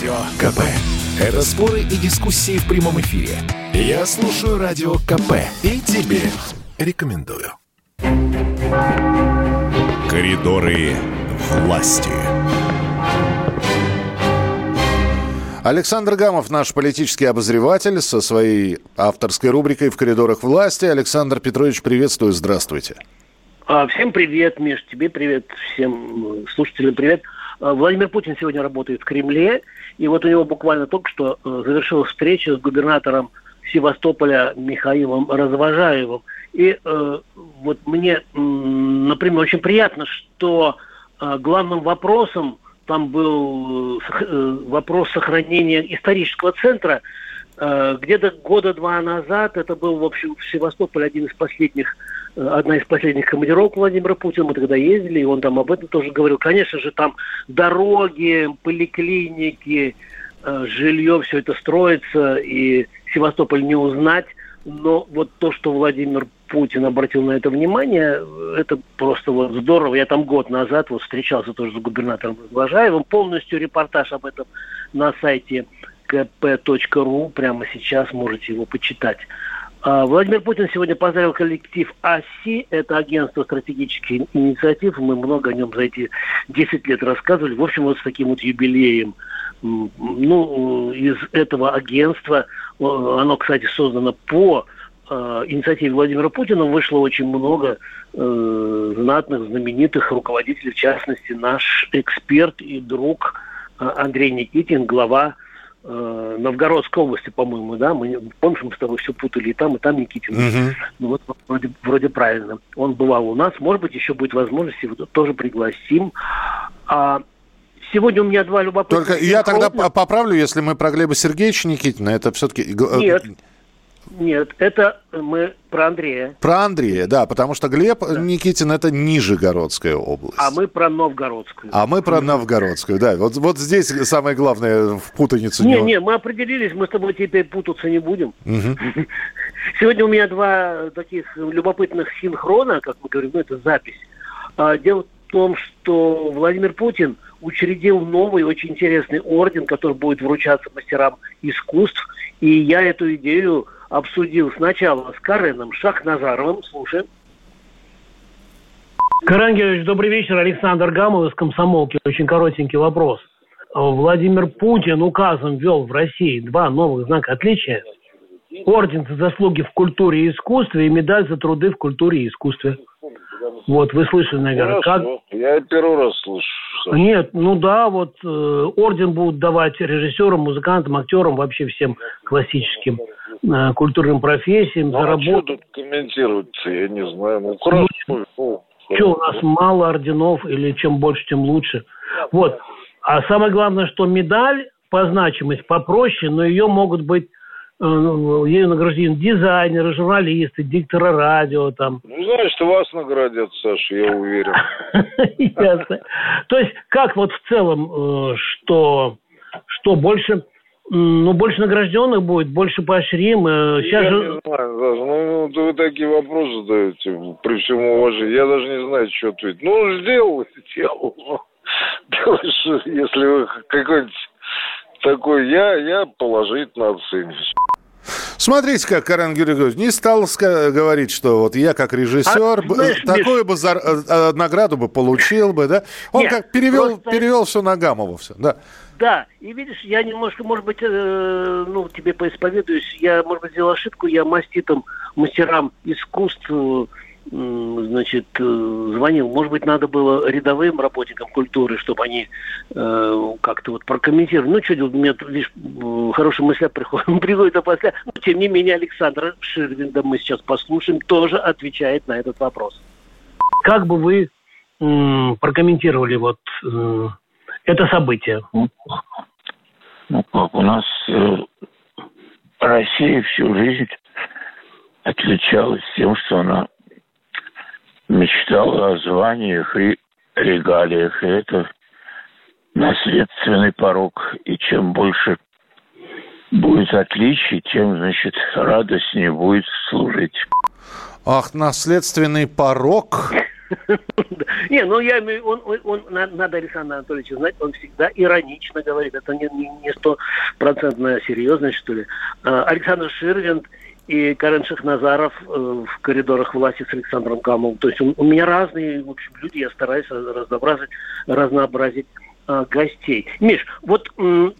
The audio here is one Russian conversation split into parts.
Радио КП. Это споры и дискуссии в прямом эфире. Я слушаю Радио КП и тебе рекомендую. Коридоры власти. Александр Гамов, наш политический обозреватель, со своей авторской рубрикой «В коридорах власти». Александр Петрович, приветствую, здравствуйте. А, всем привет, Миш, тебе привет, всем слушателям привет. А, Владимир Путин сегодня работает в Кремле, и вот у него буквально только что э, завершилась встреча с губернатором Севастополя Михаилом Развожаевым. И э, вот мне, например, очень приятно, что э, главным вопросом там был вопрос сохранения исторического центра. Где-то года два назад это был, в общем, в Севастополе один из последних одна из последних командировок Владимира Путина, мы тогда ездили, и он там об этом тоже говорил. Конечно же, там дороги, поликлиники, э, жилье, все это строится, и Севастополь не узнать. Но вот то, что Владимир Путин обратил на это внимание, это просто вот здорово. Я там год назад вот встречался тоже с губернатором Развожаевым. Полностью репортаж об этом на сайте kp.ru. Прямо сейчас можете его почитать. А, Владимир Путин сегодня поздравил коллектив АСИ, это агентство стратегических инициатив, мы много о нем за эти 10 лет рассказывали. В общем, вот с таким вот юбилеем. Ну, из этого агентства, оно, кстати, создано по а, инициативе Владимира Путина, вышло очень много э, знатных, знаменитых руководителей, в частности, наш эксперт и друг а, Андрей Никитин, глава э, Новгородской области, по-моему, да, мы помним, мы с тобой все путали, и там, и там Никитин. Угу. Ну вот вроде, вроде правильно. Он бывал у нас, может быть, еще будет возможность, его тоже пригласим. А, Сегодня у меня два любопытных... Только я тогда поправлю, если мы про Глеба Сергеевича Никитина, это все-таки... Э, Нет, нет, это мы про Андрея. Про Андрея, да, потому что Глеб да. Никитин это Нижегородская область. А мы про Новгородскую. А мы про Новгородскую, да. Вот, вот здесь самое главное в путаницу. Не, не, не, мы определились, мы с тобой теперь путаться не будем. Угу. Сегодня у меня два таких любопытных синхрона, как мы говорим, ну это запись. А, дело в том, что Владимир Путин учредил новый, очень интересный орден, который будет вручаться мастерам искусств. И я эту идею обсудил сначала с Кареном Шахназаровым. Слушаем. Карен Георгиевич, добрый вечер. Александр Гамов из «Комсомолки». Очень коротенький вопрос. Владимир Путин указом ввел в России два новых знака отличия. Орден за заслуги в культуре и искусстве и медаль за труды в культуре и искусстве. Вот, вы слышали, наверное. как... Я первый раз слышу. Нет, ну да, вот э, орден будут давать режиссерам, музыкантам, актерам, вообще всем классическим э, культурным профессиям. Ну, а что тут комментировать-то, я не знаю. Ну, хорошо. Ну, ну, что, у нас мало орденов, или чем больше, тем лучше. Вот. А самое главное, что медаль по значимости попроще, но ее могут быть ну, ею награждены дизайнеры, журналисты, дикторы радио там. Ну, знаешь, что вас наградят, Саша, я уверен. Ясно. То есть, как вот в целом, э, что, что больше, ну, больше награжденных будет, больше поощрим. Э, сейчас я же... не знаю, Саша, ну, ну, вы такие вопросы задаете, при всем уважении. Я даже не знаю, что ответить. Ну, сделал, сделал. Если вы какой-нибудь такой, я, я положительно оцениваю. Смотрите, как Карен Георгиевич не стал говорить, что вот я как режиссер а, знаешь, такую бы зар... Э, э, награду бы получил бы, да? Он Нет, как перевел, просто... перевел все на Гамова все, да. Да, и видишь, я немножко, может быть, э, ну, тебе поисповедуюсь, я, может быть, сделал ошибку, я маститам, мастерам искусств значит, э, звонил. Может быть, надо было рядовым работникам культуры, чтобы они э, как-то вот прокомментировали. Ну, что делать, мне лишь э, хорошая мысль приходит, приходит после. Но, тем не менее, Александр Ширвинда мы сейчас послушаем, тоже отвечает на этот вопрос. Как бы вы э, прокомментировали вот э, это событие? Ну, как у нас э, Россия всю жизнь отличалась тем, что она мечтал о званиях и регалиях. И это наследственный порог. И чем больше будет отличий, тем, значит, радостнее будет служить. Ах, наследственный порог. Не, ну я имею, он, он, надо Александра Анатольевича знать, он всегда иронично говорит, это не не стопроцентная серьезность, что ли. А, Александр Ширвинд и Карен Шахназаров э, в коридорах власти с Александром Камовым. То есть у меня разные, в общем, люди, я стараюсь разнообразить, разнообразить а, гостей. Миш, вот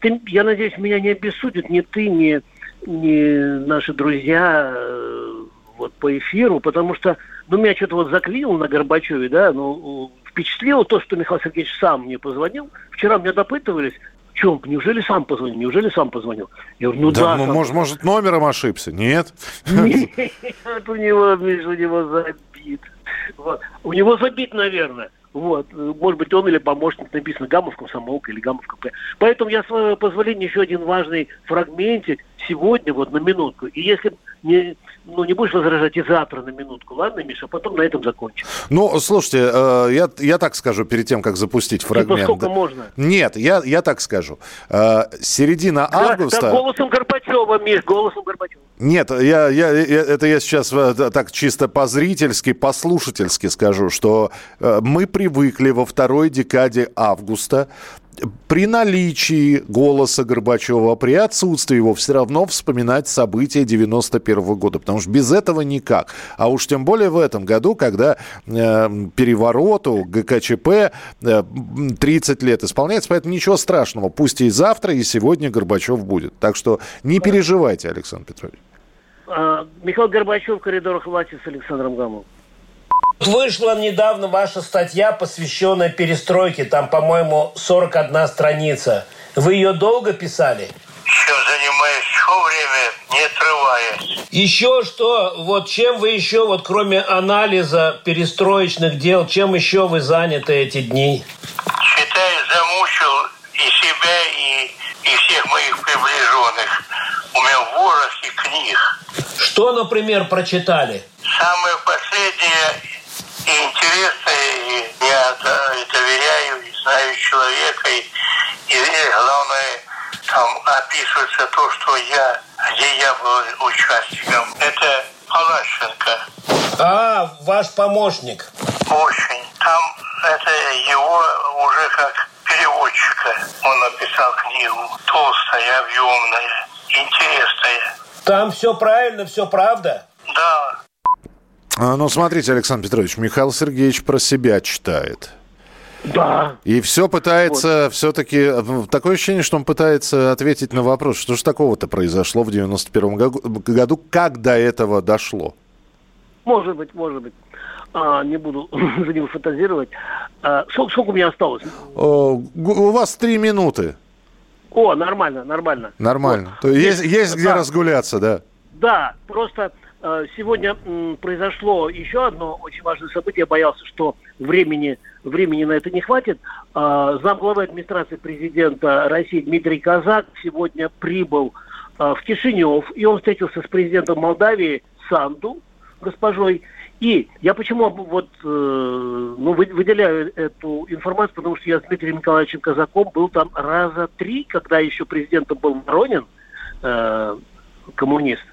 ты, я надеюсь, меня не обессудит ни ты, ни, ни наши друзья э, вот по эфиру, потому что ну, меня что-то вот заклинило на Горбачеве, да, ну, впечатлило то, что Михаил Сергеевич сам мне позвонил. Вчера меня допытывались, чем, неужели сам позвонил, неужели сам позвонил? Я говорю, ну да. да может, может, номером ошибся, нет? Нет, у него, Миш, у него забит. Вот. У него забит, наверное. Вот. Может быть, он или помощник написано Гамов комсомолка или Гамов КП. Поэтому я, с своего позволения, еще один важный фрагментик сегодня, вот на минутку. И если не, ну, не будешь возражать и завтра на минутку, ладно, Миша, потом на этом закончим. Ну, слушайте, э, я, я так скажу перед тем, как запустить типа фрагмент. Типа сколько можно? Нет, я, я так скажу. Э, середина да, августа... Да, голосом Горбачева, Миш, голосом Горбачева. Нет, я, я, я, это я сейчас э, так чисто по-зрительски, послушательски скажу, что э, мы привыкли во второй декаде августа при наличии голоса Горбачева, при отсутствии его, все равно вспоминать события 91 -го года, потому что без этого никак. А уж тем более в этом году, когда э, перевороту ГКЧП э, 30 лет исполняется, поэтому ничего страшного. Пусть и завтра, и сегодня Горбачев будет. Так что не переживайте, Александр Петрович. А, Михаил Горбачев в коридорах власти с Александром Гамовым. Вышла недавно ваша статья, посвященная перестройке. Там, по-моему, 41 страница. Вы ее долго писали? Еще занимаюсь все время, не отрываясь. Еще что? Вот чем вы еще, вот кроме анализа перестроечных дел, чем еще вы заняты эти дни? Считай, замучил и себя, и, и всех моих приближенных. У меня ворохи книг. Что, например, прочитали? Самое последнее и интересно, и я доверяю, и знаю человека, и, и главное, там описывается то, что я, где я был участником. Это Палащенко. А, ваш помощник. Очень. Там это его уже как переводчика. Он написал книгу. Толстая, объемная, интересная. Там все правильно, все правда? Да. А, ну, смотрите, Александр Петрович, Михаил Сергеевич про себя читает. Да. И все пытается вот. все-таки... Такое ощущение, что он пытается ответить на вопрос, что же такого-то произошло в 91 году, как до этого дошло? Может быть, может быть. А, не буду за него фантазировать. А, сколько, сколько у меня осталось? О, у вас три минуты. О, нормально, нормально. Нормально. Вот. То есть, есть, есть где да. разгуляться, да? Да, просто сегодня произошло еще одно очень важное событие. Я боялся, что времени, времени на это не хватит. Э, замглавы администрации президента России Дмитрий Казак сегодня прибыл э, в Кишинев, и он встретился с президентом Молдавии Санду, госпожой. И я почему вот ну, выделяю эту информацию, потому что я с Дмитрием Николаевичем Казаком был там раза три, когда еще президентом был Воронин, коммунист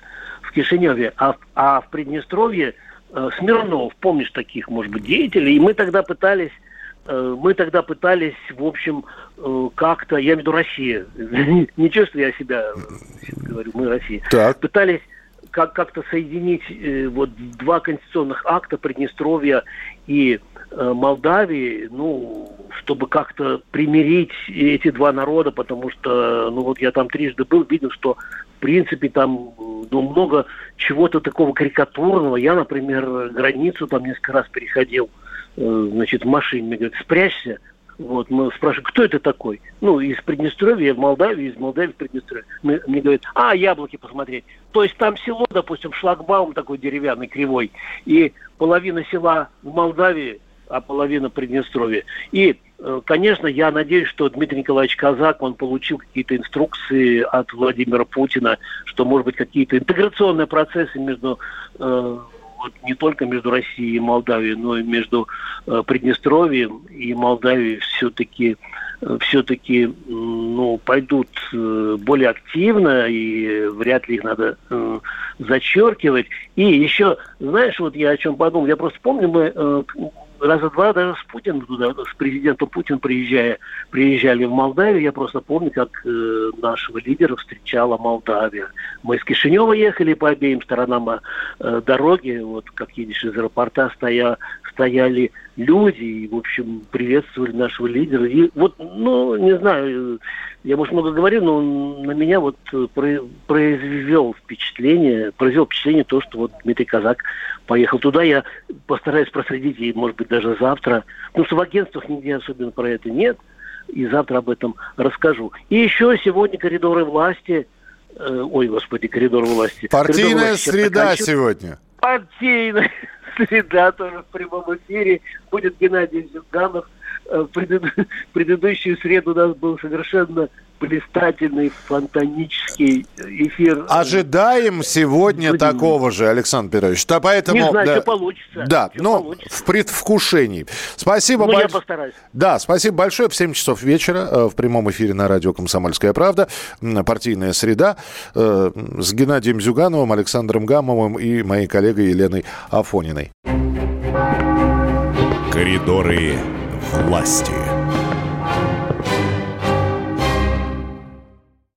в Кишиневе, а, а в Приднестровье э, Смирнов, помнишь таких, может быть, деятелей, и мы тогда пытались э, мы тогда пытались, в общем, э, как-то, я имею в виду Россия, не чувствую я себя, говорю, мы Россия, так. пытались как- как-то соединить э, вот два конституционных акта Приднестровья и Молдавии, ну, чтобы как-то примирить эти два народа, потому что, ну, вот я там трижды был, видел, что принципе, там ну, много чего-то такого карикатурного. Я, например, границу там несколько раз переходил, э, значит, в машине. Мне говорят, спрячься. Вот, мы спрашиваем, кто это такой? Ну, из Приднестровья, в Молдавии, из Молдавии в Приднестровье. Мы, мне говорят, а, яблоки посмотреть. То есть там село, допустим, шлагбаум такой деревянный, кривой, и половина села в Молдавии, а половина Приднестровья. И Э, конечно, я надеюсь, что Дмитрий Николаевич Казак, он получил какие-то инструкции от Владимира Путина, что, может быть, какие-то интеграционные процессы между э, вот не только между Россией и Молдавией, но и между э, Приднестровьем и Молдавией все-таки э, все-таки ну, пойдут более активно, и вряд ли их надо э, зачеркивать. И еще, знаешь, вот я о чем подумал, я просто помню, мы э, раза два даже с Путиным туда, с президентом Путин приезжая, приезжали в Молдавию. Я просто помню, как э, нашего лидера встречала Молдавия. Мы из Кишинева ехали по обеим сторонам э, дороги. Вот как едешь из аэропорта, стоя, стояли люди и, в общем, приветствовали нашего лидера. И вот, ну, не знаю, я, может, много говорю, но на меня вот произвел впечатление, произвел впечатление то, что вот Дмитрий Казак поехал туда. Я постараюсь проследить, и, может быть, даже завтра. Ну, что в агентствах нигде особенно про это нет. И завтра об этом расскажу. И еще сегодня коридоры власти э, ой, господи, коридор власти. Партийная власти среда сегодня. Партийная среда тоже в прямом эфире. Будет Геннадий Зюганов. Э, предыдущую среду у нас был совершенно блистательный фонтанический эфир. Ожидаем сегодня Будем... такого же, Александр Петрович. Да, поэтому, Не знаю, да, что получится. Да, что ну, получится. в предвкушении. Спасибо большое. Ну, я постараюсь. Да, спасибо большое. В 7 часов вечера э, в прямом эфире на радио «Комсомольская правда» партийная среда э, с Геннадием Зюгановым, Александром Гамовым и моей коллегой Еленой Афониной. Коридоры власти.